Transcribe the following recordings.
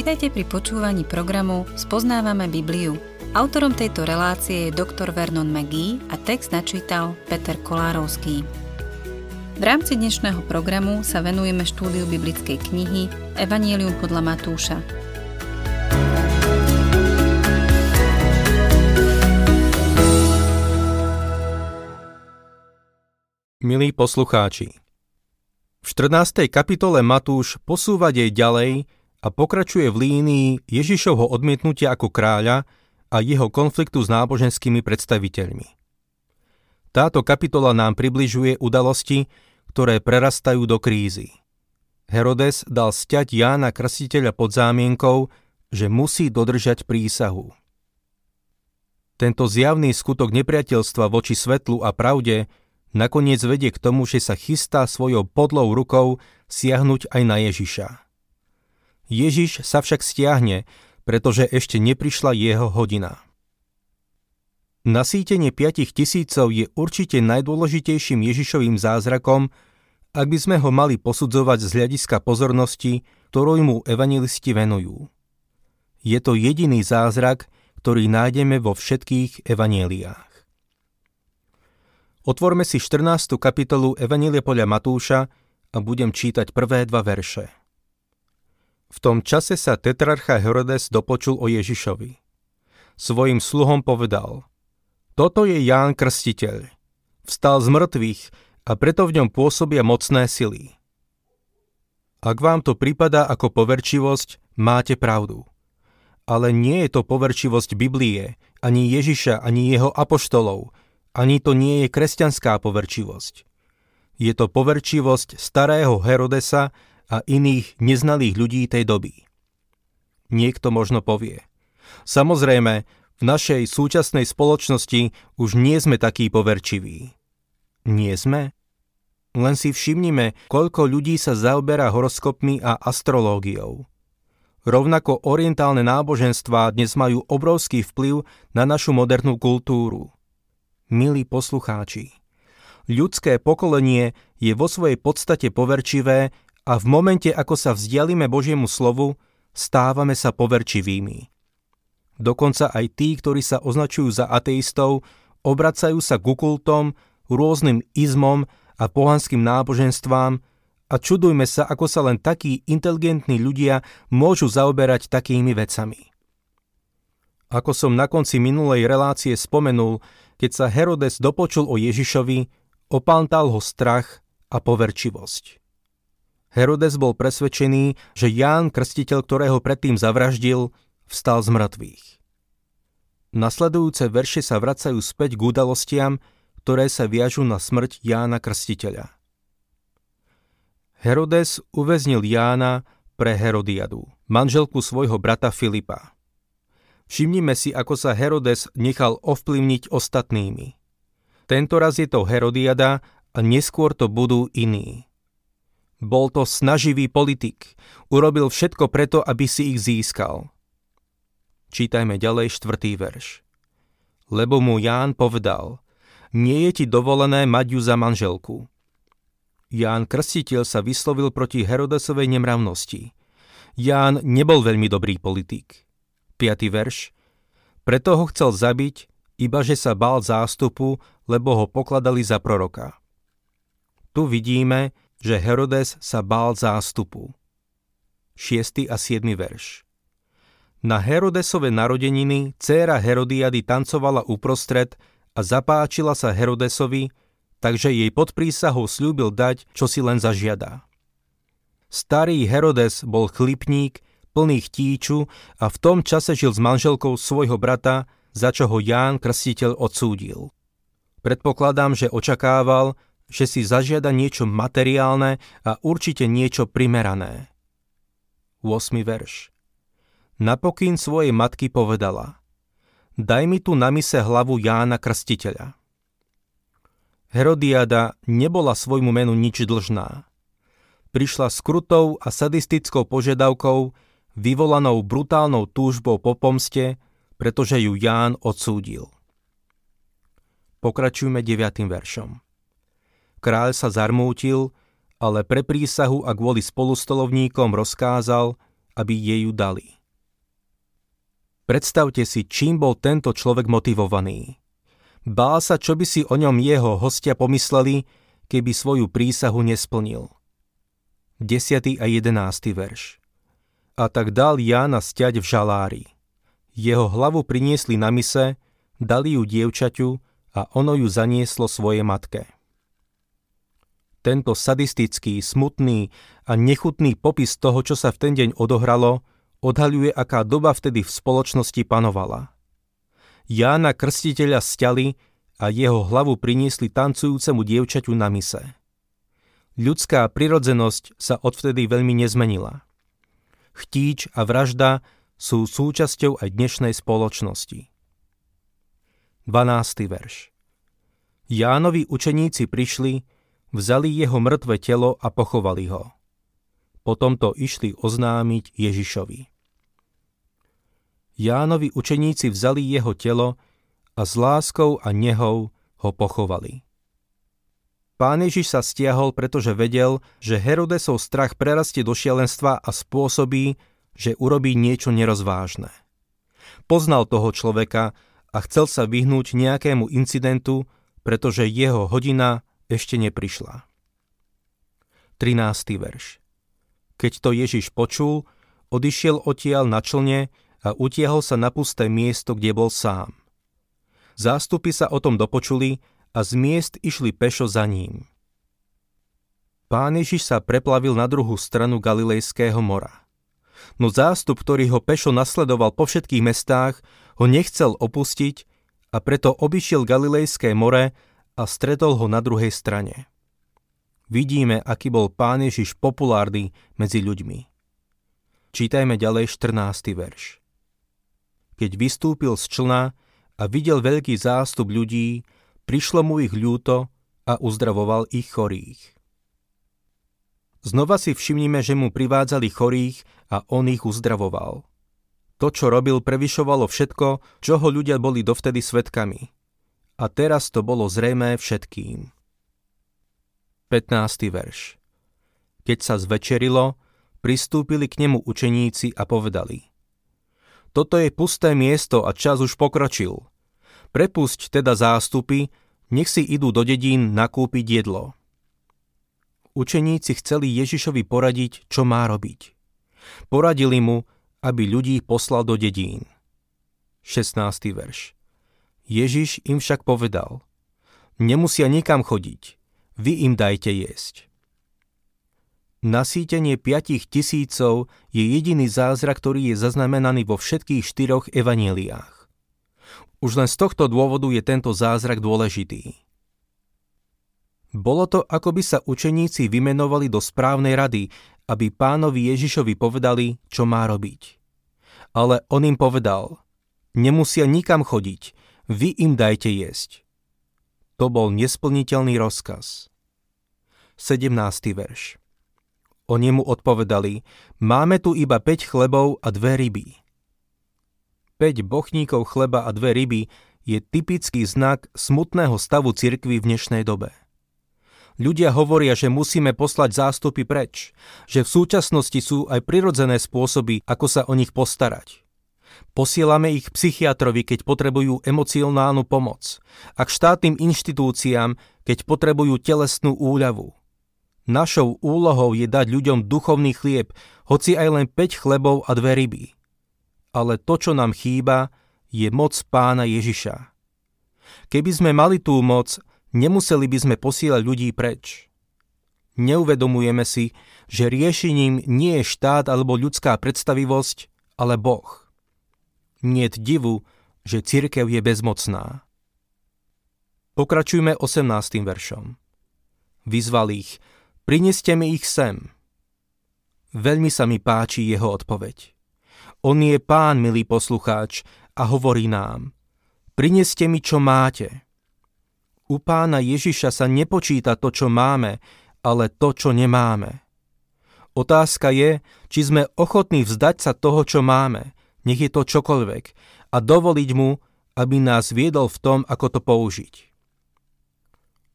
Vitajte pri počúvaní programu Spoznávame Bibliu. Autorom tejto relácie je dr. Vernon McGee a text načítal Peter Kolárovský. V rámci dnešného programu sa venujeme štúdiu biblickej knihy Evangelium podľa Matúša. Milí poslucháči, v 14. kapitole Matúš posúva jej ďalej a pokračuje v línii Ježišovho odmietnutia ako kráľa a jeho konfliktu s náboženskými predstaviteľmi. Táto kapitola nám približuje udalosti, ktoré prerastajú do krízy. Herodes dal stiať Jána Krstiteľa pod zámienkou, že musí dodržať prísahu. Tento zjavný skutok nepriateľstva voči svetlu a pravde nakoniec vedie k tomu, že sa chystá svojou podlou rukou siahnuť aj na Ježiša. Ježiš sa však stiahne, pretože ešte neprišla jeho hodina. Nasýtenie 5 tisícov je určite najdôležitejším Ježišovým zázrakom, ak by sme ho mali posudzovať z hľadiska pozornosti, ktorú mu evangelisti venujú. Je to jediný zázrak, ktorý nájdeme vo všetkých evanieliách. Otvorme si 14. kapitolu Evanielia podľa Matúša a budem čítať prvé dva verše. V tom čase sa tetrarcha Herodes dopočul o Ježišovi. Svojim sluhom povedal, toto je Ján Krstiteľ. Vstal z mŕtvych a preto v ňom pôsobia mocné sily. Ak vám to prípada ako poverčivosť, máte pravdu. Ale nie je to poverčivosť Biblie, ani Ježiša, ani jeho apoštolov, ani to nie je kresťanská poverčivosť. Je to poverčivosť starého Herodesa, a iných neznalých ľudí tej doby. Niekto možno povie. Samozrejme, v našej súčasnej spoločnosti už nie sme takí poverčiví. Nie sme? Len si všimnime, koľko ľudí sa zaoberá horoskopmi a astrológiou. Rovnako orientálne náboženstvá dnes majú obrovský vplyv na našu modernú kultúru. Milí poslucháči, ľudské pokolenie je vo svojej podstate poverčivé a v momente, ako sa vzdialíme Božiemu slovu, stávame sa poverčivými. Dokonca aj tí, ktorí sa označujú za ateistov, obracajú sa k kultom, rôznym izmom a pohanským náboženstvám a čudujme sa, ako sa len takí inteligentní ľudia môžu zaoberať takými vecami. Ako som na konci minulej relácie spomenul, keď sa Herodes dopočul o Ježišovi, opántal ho strach a poverčivosť. Herodes bol presvedčený, že Ján Krstiteľ, ktorého predtým zavraždil, vstal z mŕtvych. Nasledujúce verše sa vracajú späť k udalostiam, ktoré sa viažú na smrť Jána Krstiteľa. Herodes uväznil Jána pre Herodiadu, manželku svojho brata Filipa. Všimnime si, ako sa Herodes nechal ovplyvniť ostatnými. Tento raz je to Herodiada a neskôr to budú iní. Bol to snaživý politik. Urobil všetko preto, aby si ich získal. Čítajme ďalej štvrtý verš. Lebo mu Ján povedal, nie je ti dovolené mať ju za manželku. Ján Krstiteľ sa vyslovil proti Herodesovej nemravnosti. Ján nebol veľmi dobrý politik. 5. verš. Preto ho chcel zabiť, iba že sa bál zástupu, lebo ho pokladali za proroka. Tu vidíme, že Herodes sa bál zástupu. 6. a 7. verš Na Herodesove narodeniny dcéra Herodiady tancovala uprostred a zapáčila sa Herodesovi, takže jej pod prísahou slúbil dať, čo si len zažiada. Starý Herodes bol chlipník, plný chtíču a v tom čase žil s manželkou svojho brata, za čo ho Ján Krstiteľ odsúdil. Predpokladám, že očakával, že si zažiada niečo materiálne a určite niečo primerané. 8. verš Napokyn svojej matky povedala Daj mi tu na mise hlavu Jána Krstiteľa. Herodiada nebola svojmu menu nič dlžná. Prišla s krutou a sadistickou požiadavkou, vyvolanou brutálnou túžbou po pomste, pretože ju Ján odsúdil. Pokračujme 9. veršom. Kráľ sa zarmútil, ale pre prísahu a kvôli spolustolovníkom rozkázal, aby jej ju dali. Predstavte si, čím bol tento človek motivovaný. Bál sa, čo by si o ňom jeho hostia pomysleli, keby svoju prísahu nesplnil. 10. a 11. verš A tak dal Jána stiať v žalári. Jeho hlavu priniesli na mise, dali ju dievčaťu a ono ju zanieslo svoje matke. Tento sadistický, smutný a nechutný popis toho, čo sa v ten deň odohralo, odhaľuje, aká doba vtedy v spoločnosti panovala. Jána krstiteľa stiali a jeho hlavu priniesli tancujúcemu dievčaťu na mise. Ľudská prirodzenosť sa odvtedy veľmi nezmenila. Chtíč a vražda sú súčasťou aj dnešnej spoločnosti. 12. verš Jánovi učeníci prišli, vzali jeho mŕtve telo a pochovali ho. Potom to išli oznámiť Ježišovi. Jánovi učeníci vzali jeho telo a s láskou a nehou ho pochovali. Pán Ježiš sa stiahol, pretože vedel, že Herodesov strach prerastie do šialenstva a spôsobí, že urobí niečo nerozvážne. Poznal toho človeka a chcel sa vyhnúť nejakému incidentu, pretože jeho hodina ešte neprišla. 13. verš Keď to Ježiš počul, odišiel odtiaľ na člne a utiahol sa na pusté miesto, kde bol sám. Zástupy sa o tom dopočuli a z miest išli pešo za ním. Pán Ježiš sa preplavil na druhú stranu Galilejského mora. No zástup, ktorý ho pešo nasledoval po všetkých mestách, ho nechcel opustiť a preto obišiel Galilejské more a stretol ho na druhej strane. Vidíme, aký bol Pán Ježiš populárny medzi ľuďmi. Čítajme ďalej 14. verš keď vystúpil z člna a videl veľký zástup ľudí, prišlo mu ich ľúto a uzdravoval ich chorých. Znova si všimnime, že mu privádzali chorých a on ich uzdravoval. To, čo robil, prevyšovalo všetko, čoho ľudia boli dovtedy svetkami. A teraz to bolo zrejmé všetkým. 15. verš Keď sa zvečerilo, pristúpili k nemu učeníci a povedali – toto je pusté miesto a čas už pokročil. Prepusť teda zástupy, nech si idú do dedín nakúpiť jedlo. Učeníci chceli Ježišovi poradiť, čo má robiť. Poradili mu, aby ľudí poslal do dedín. 16. verš Ježiš im však povedal, nemusia nikam chodiť, vy im dajte jesť. Nasýtenie piatich tisícov je jediný zázrak, ktorý je zaznamenaný vo všetkých štyroch evaneliách. Už len z tohto dôvodu je tento zázrak dôležitý. Bolo to, ako by sa učeníci vymenovali do správnej rady, aby pánovi Ježišovi povedali, čo má robiť. Ale on im povedal, nemusia nikam chodiť, vy im dajte jesť. To bol nesplniteľný rozkaz. 17. verš oni mu odpovedali, máme tu iba 5 chlebov a dve ryby. 5 bochníkov chleba a dve ryby je typický znak smutného stavu cirkvy v dnešnej dobe. Ľudia hovoria, že musíme poslať zástupy preč, že v súčasnosti sú aj prirodzené spôsoby, ako sa o nich postarať. Posielame ich psychiatrovi, keď potrebujú emocionálnu pomoc, a k štátnym inštitúciám, keď potrebujú telesnú úľavu. Našou úlohou je dať ľuďom duchovný chlieb, hoci aj len 5 chlebov a dve ryby. Ale to, čo nám chýba, je moc pána Ježiša. Keby sme mali tú moc, nemuseli by sme posielať ľudí preč. Neuvedomujeme si, že riešením nie je štát alebo ľudská predstavivosť, ale Boh. Niet divu, že cirkev je bezmocná. Pokračujme 18. veršom. Vyzval ich, Prineste mi ich sem. Veľmi sa mi páči jeho odpoveď. On je pán, milý poslucháč, a hovorí nám, prineste mi, čo máte. U pána Ježiša sa nepočíta to, čo máme, ale to, čo nemáme. Otázka je, či sme ochotní vzdať sa toho, čo máme, nech je to čokoľvek, a dovoliť mu, aby nás viedol v tom, ako to použiť.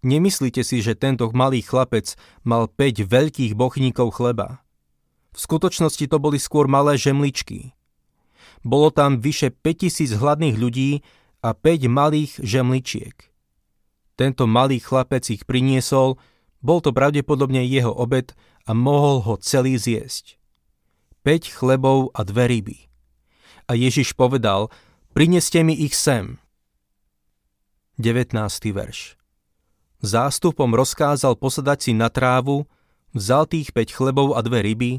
Nemyslíte si, že tento malý chlapec mal 5 veľkých bochníkov chleba. V skutočnosti to boli skôr malé žemličky. Bolo tam vyše 5000 hladných ľudí a 5 malých žemličiek. Tento malý chlapec ich priniesol, bol to pravdepodobne jeho obed a mohol ho celý zjesť. 5 chlebov a dve ryby. A Ježiš povedal, prineste mi ich sem. 19. verš Zástupom rozkázal posadať si na trávu, vzal tých 5 chlebov a dve ryby,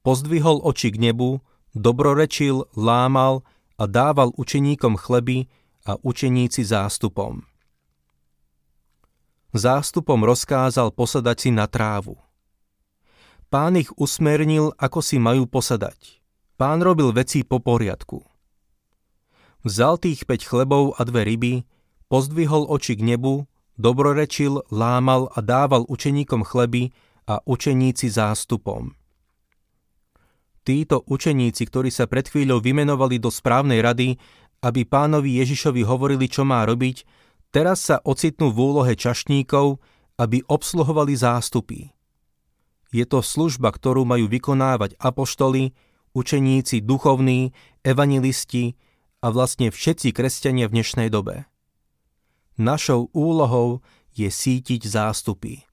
pozdvihol oči k nebu, dobrorečil, lámal a dával učeníkom chleby a učeníci zástupom. Zástupom rozkázal posadať si na trávu. Pán ich usmernil, ako si majú posadať. Pán robil veci po poriadku. Vzal tých 5 chlebov a dve ryby, pozdvihol oči k nebu, dobrorečil, lámal a dával učeníkom chleby a učeníci zástupom. Títo učeníci, ktorí sa pred chvíľou vymenovali do správnej rady, aby pánovi Ježišovi hovorili, čo má robiť, teraz sa ocitnú v úlohe čašníkov, aby obsluhovali zástupy. Je to služba, ktorú majú vykonávať apoštoli, učeníci, duchovní, evangelisti a vlastne všetci kresťania v dnešnej dobe. Našou úlohou je sítiť zástupy.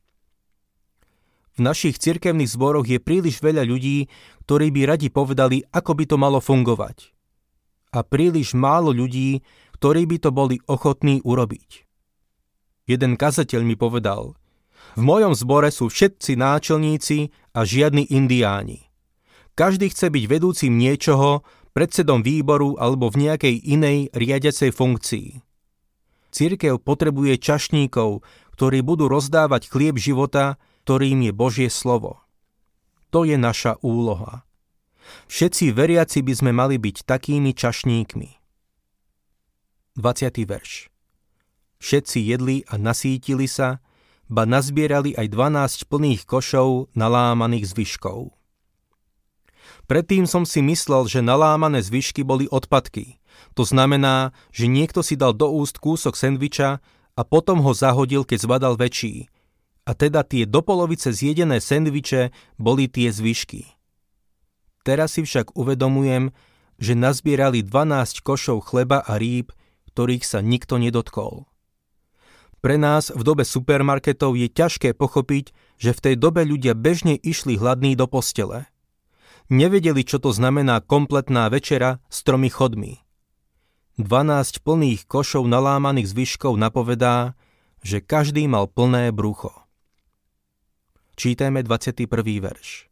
V našich cirkevných zboroch je príliš veľa ľudí, ktorí by radi povedali, ako by to malo fungovať. A príliš málo ľudí, ktorí by to boli ochotní urobiť. Jeden kazateľ mi povedal, v mojom zbore sú všetci náčelníci a žiadni indiáni. Každý chce byť vedúcim niečoho, predsedom výboru alebo v nejakej inej riadiacej funkcii. Církev potrebuje čašníkov, ktorí budú rozdávať chlieb života ktorým je Božie slovo. To je naša úloha. Všetci veriaci by sme mali byť takými čašníkmi. 20. verš Všetci jedli a nasítili sa, ba nazbierali aj 12 plných košov nalámaných zvyškov. Predtým som si myslel, že nalámané zvyšky boli odpadky. To znamená, že niekto si dal do úst kúsok sendviča a potom ho zahodil, keď zbadal väčší, a teda tie do polovice zjedené sendviče boli tie zvyšky. Teraz si však uvedomujem, že nazbierali 12 košov chleba a rýb, ktorých sa nikto nedotkol. Pre nás v dobe supermarketov je ťažké pochopiť, že v tej dobe ľudia bežne išli hladní do postele. Nevedeli, čo to znamená kompletná večera s tromi chodmi. 12 plných košov nalámaných zvyškov napovedá, že každý mal plné brucho. Čítajme 21. verš.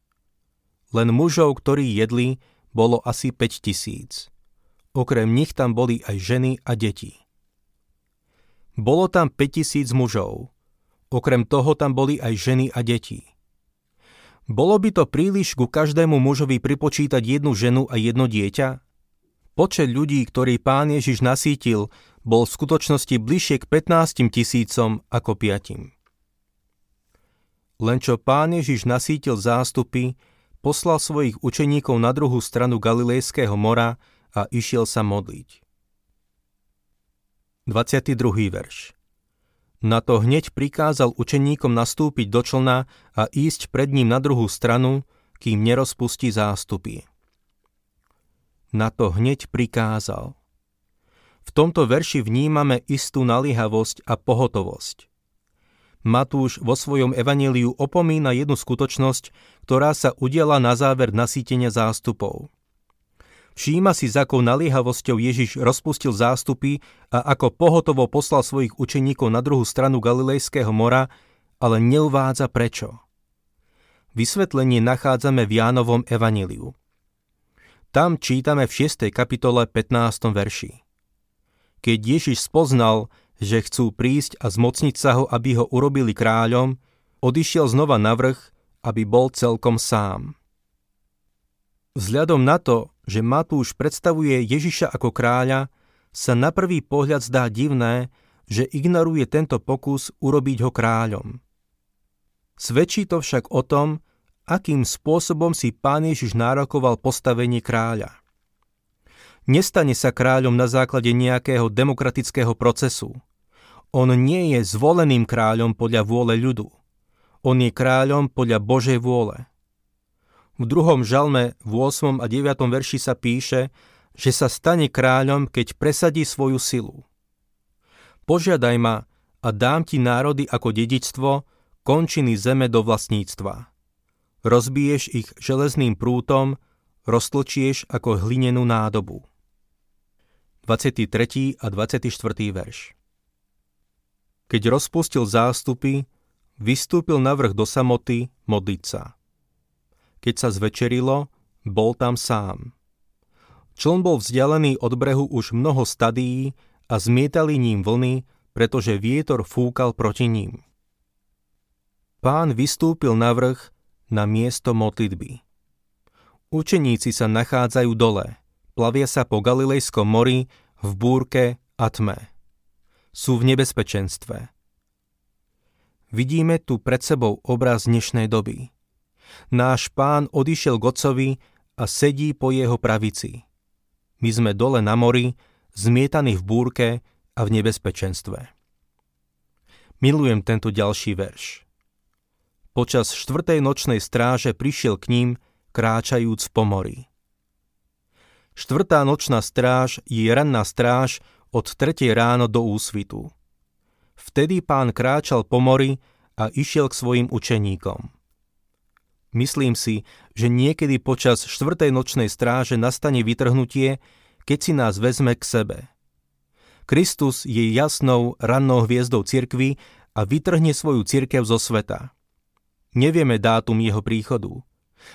Len mužov, ktorí jedli, bolo asi 5 tisíc. Okrem nich tam boli aj ženy a deti. Bolo tam 5 tisíc mužov. Okrem toho tam boli aj ženy a deti. Bolo by to príliš ku každému mužovi pripočítať jednu ženu a jedno dieťa? Počet ľudí, ktorý pán Ježiš nasítil, bol v skutočnosti bližšie k 15 tisícom ako piatim. Len čo pán Ježiš nasítil zástupy, poslal svojich učeníkov na druhú stranu Galilejského mora a išiel sa modliť. 22. verš Na to hneď prikázal učeníkom nastúpiť do člna a ísť pred ním na druhú stranu, kým nerozpustí zástupy. Na to hneď prikázal. V tomto verši vnímame istú naliehavosť a pohotovosť. Matúš vo svojom evaníliu opomína jednu skutočnosť, ktorá sa udiela na záver nasýtenia zástupov. Všíma si, s akou naliehavosťou Ježiš rozpustil zástupy a ako pohotovo poslal svojich učeníkov na druhú stranu Galilejského mora, ale neuvádza prečo. Vysvetlenie nachádzame v Jánovom evaníliu. Tam čítame v 6. kapitole 15. verši. Keď Ježiš spoznal, že chcú prísť a zmocniť sa ho, aby ho urobili kráľom, odišiel znova na vrch, aby bol celkom sám. Vzhľadom na to, že Matúš predstavuje Ježiša ako kráľa, sa na prvý pohľad zdá divné, že ignoruje tento pokus urobiť ho kráľom. Svedčí to však o tom, akým spôsobom si pán Ježiš nárokoval postavenie kráľa. Nestane sa kráľom na základe nejakého demokratického procesu. On nie je zvoleným kráľom podľa vôle ľudu. On je kráľom podľa Božej vôle. V druhom žalme v 8. a 9. verši sa píše, že sa stane kráľom, keď presadí svoju silu. Požiadaj ma a dám ti národy ako dedičstvo, končiny zeme do vlastníctva. Rozbiješ ich železným prútom, roztlčieš ako hlinenú nádobu. 23. a 24. verš Keď rozpustil zástupy, vystúpil na vrch do samoty modliť sa. Keď sa zvečerilo, bol tam sám. Čln bol vzdialený od brehu už mnoho stadií a zmietali ním vlny, pretože vietor fúkal proti ním. Pán vystúpil na vrch na miesto modlitby. Učeníci sa nachádzajú dole, plavia sa po Galilejskom mori v búrke a tme. Sú v nebezpečenstve. Vidíme tu pred sebou obraz dnešnej doby. Náš pán odišiel k otcovi a sedí po jeho pravici. My sme dole na mori, zmietaní v búrke a v nebezpečenstve. Milujem tento ďalší verš. Počas štvrtej nočnej stráže prišiel k ním, kráčajúc po mori. Štvrtá nočná stráž je ranná stráž od 3. ráno do úsvitu. Vtedy pán kráčal po mori a išiel k svojim učeníkom. Myslím si, že niekedy počas štvrtej nočnej stráže nastane vytrhnutie, keď si nás vezme k sebe. Kristus je jasnou rannou hviezdou cirkvy a vytrhne svoju cirkev zo sveta. Nevieme dátum jeho príchodu.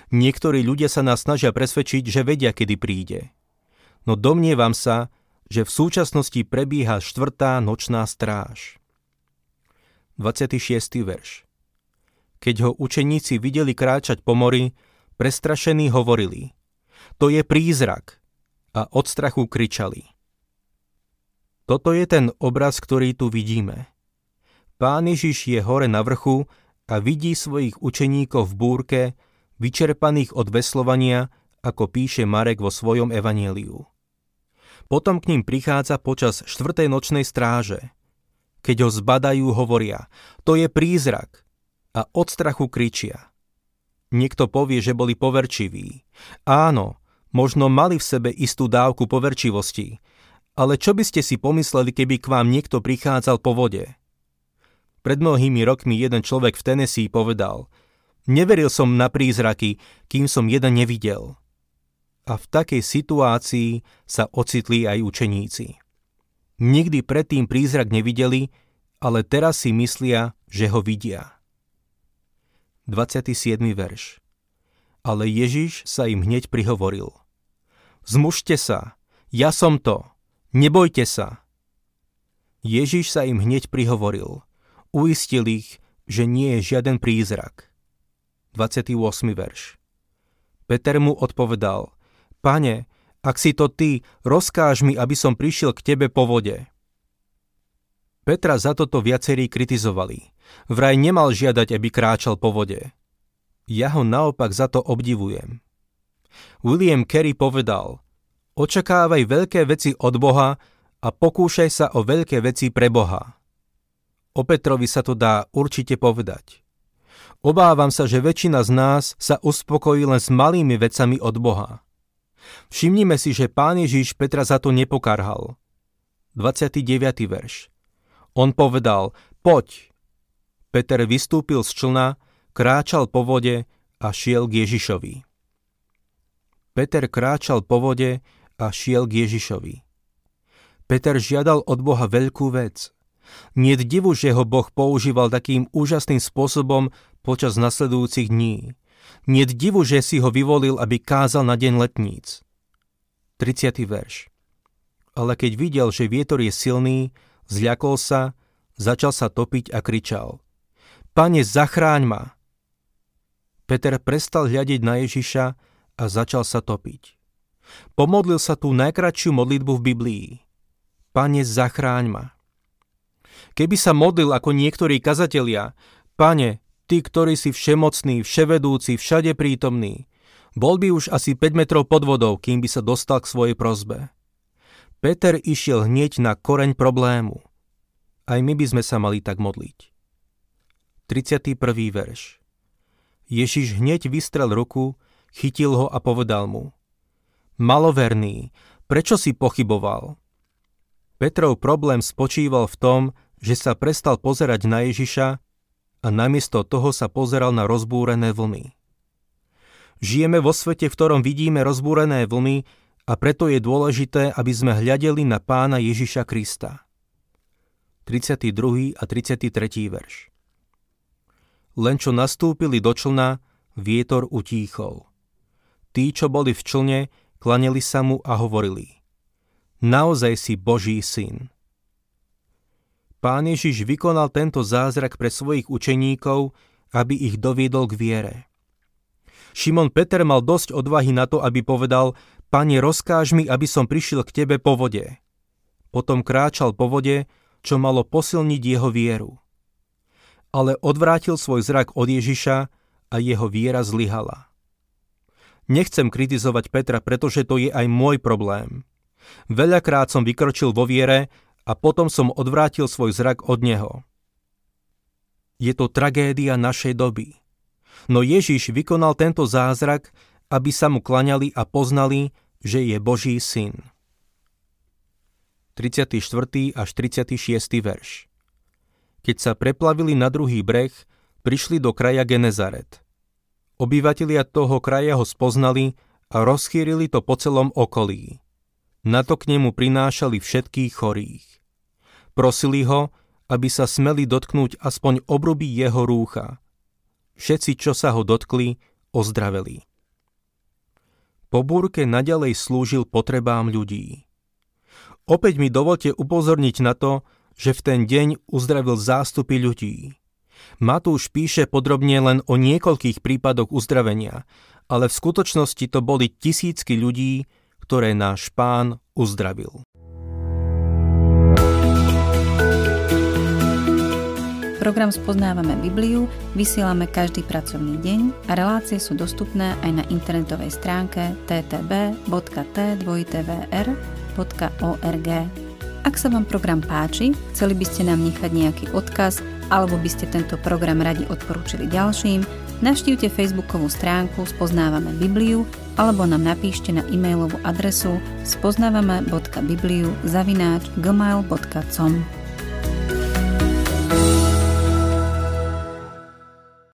Niektorí ľudia sa nás snažia presvedčiť, že vedia, kedy príde. No domnievam sa, že v súčasnosti prebieha štvrtá nočná stráž. 26. verš keď ho učeníci videli kráčať po mori, prestrašení hovorili, to je prízrak a od strachu kričali. Toto je ten obraz, ktorý tu vidíme. Pán Ježiš je hore na vrchu a vidí svojich učeníkov v búrke, vyčerpaných od veslovania, ako píše Marek vo svojom evanieliu. Potom k ním prichádza počas štvrtej nočnej stráže. Keď ho zbadajú, hovoria, to je prízrak a od strachu kričia. Niekto povie, že boli poverčiví. Áno, možno mali v sebe istú dávku poverčivosti, ale čo by ste si pomysleli, keby k vám niekto prichádzal po vode? Pred mnohými rokmi jeden človek v Tennessee povedal, neveril som na prízraky, kým som jeden nevidel. A v takej situácii sa ocitli aj učeníci. Nikdy predtým prízrak nevideli, ale teraz si myslia, že ho vidia. 27. verš. Ale Ježiš sa im hneď prihovoril. Zmužte sa, ja som to, nebojte sa. Ježiš sa im hneď prihovoril. Uistil ich, že nie je žiaden prízrak. 28. verš. Peter mu odpovedal, Pane, ak si to ty, rozkáž mi, aby som prišiel k tebe po vode. Petra za toto viacerí kritizovali. Vraj nemal žiadať, aby kráčal po vode. Ja ho naopak za to obdivujem. William Carey povedal, očakávaj veľké veci od Boha a pokúšaj sa o veľké veci pre Boha. O Petrovi sa to dá určite povedať. Obávam sa, že väčšina z nás sa uspokojí len s malými vecami od Boha. Všimnime si, že pán Ježiš Petra za to nepokarhal. 29. verš. On povedal, poď. Peter vystúpil z člna, kráčal po vode a šiel k Ježišovi. Peter kráčal po vode a šiel k Ježišovi. Peter žiadal od Boha veľkú vec. Nie divu, že ho Boh používal takým úžasným spôsobom počas nasledujúcich dní. Nie divu, že si ho vyvolil, aby kázal na deň letníc. 30. verš. Ale keď videl, že vietor je silný, Zľakol sa, začal sa topiť a kričal. Pane, zachráň ma! Peter prestal hľadiť na Ježiša a začal sa topiť. Pomodlil sa tú najkračšiu modlitbu v Biblii. Pane, zachráň ma. Keby sa modlil ako niektorí kazatelia, Pane, Ty, ktorý si všemocný, vševedúci, všade prítomný, bol by už asi 5 metrov pod vodou, kým by sa dostal k svojej prozbe. Peter išiel hneď na koreň problému. Aj my by sme sa mali tak modliť. 31. verš Ježiš hneď vystrel ruku, chytil ho a povedal mu Maloverný, prečo si pochyboval? Petrov problém spočíval v tom, že sa prestal pozerať na Ježiša a namiesto toho sa pozeral na rozbúrené vlny. Žijeme vo svete, v ktorom vidíme rozbúrené vlny a preto je dôležité, aby sme hľadeli na pána Ježiša Krista. 32. a 33. verš Len čo nastúpili do člna, vietor utíchol. Tí, čo boli v člne, klaneli sa mu a hovorili Naozaj si Boží syn. Pán Ježiš vykonal tento zázrak pre svojich učeníkov, aby ich doviedol k viere. Šimon Peter mal dosť odvahy na to, aby povedal, Pane, rozkáž mi, aby som prišiel k Tebe po vode. Potom kráčal po vode, čo malo posilniť jeho vieru. Ale odvrátil svoj zrak od Ježiša a jeho viera zlyhala. Nechcem kritizovať Petra, pretože to je aj môj problém. Veľakrát som vykročil vo viere a potom som odvrátil svoj zrak od neho. Je to tragédia našej doby. No Ježiš vykonal tento zázrak, aby sa mu klaňali a poznali, že je Boží syn. 34. až 36. verš Keď sa preplavili na druhý breh, prišli do kraja Genezaret. Obyvatelia toho kraja ho spoznali a rozchýrili to po celom okolí. Na to k nemu prinášali všetkých chorých. Prosili ho, aby sa smeli dotknúť aspoň obruby jeho rúcha – Všetci, čo sa ho dotkli, ozdraveli. Po búrke nadalej slúžil potrebám ľudí. Opäť mi dovolte upozorniť na to, že v ten deň uzdravil zástupy ľudí. Matúš píše podrobne len o niekoľkých prípadoch uzdravenia, ale v skutočnosti to boli tisícky ľudí, ktoré náš pán uzdravil. Program Spoznávame Bibliu vysielame každý pracovný deň a relácie sú dostupné aj na internetovej stránke ttb.t2tvr.org. Ak sa vám program páči, chceli by ste nám nechať nejaký odkaz alebo by ste tento program radi odporúčili ďalším, navštívte facebookovú stránku Spoznávame Bibliu alebo nám napíšte na e-mailovú adresu spoznávame.bibliu zavináč gmail.com.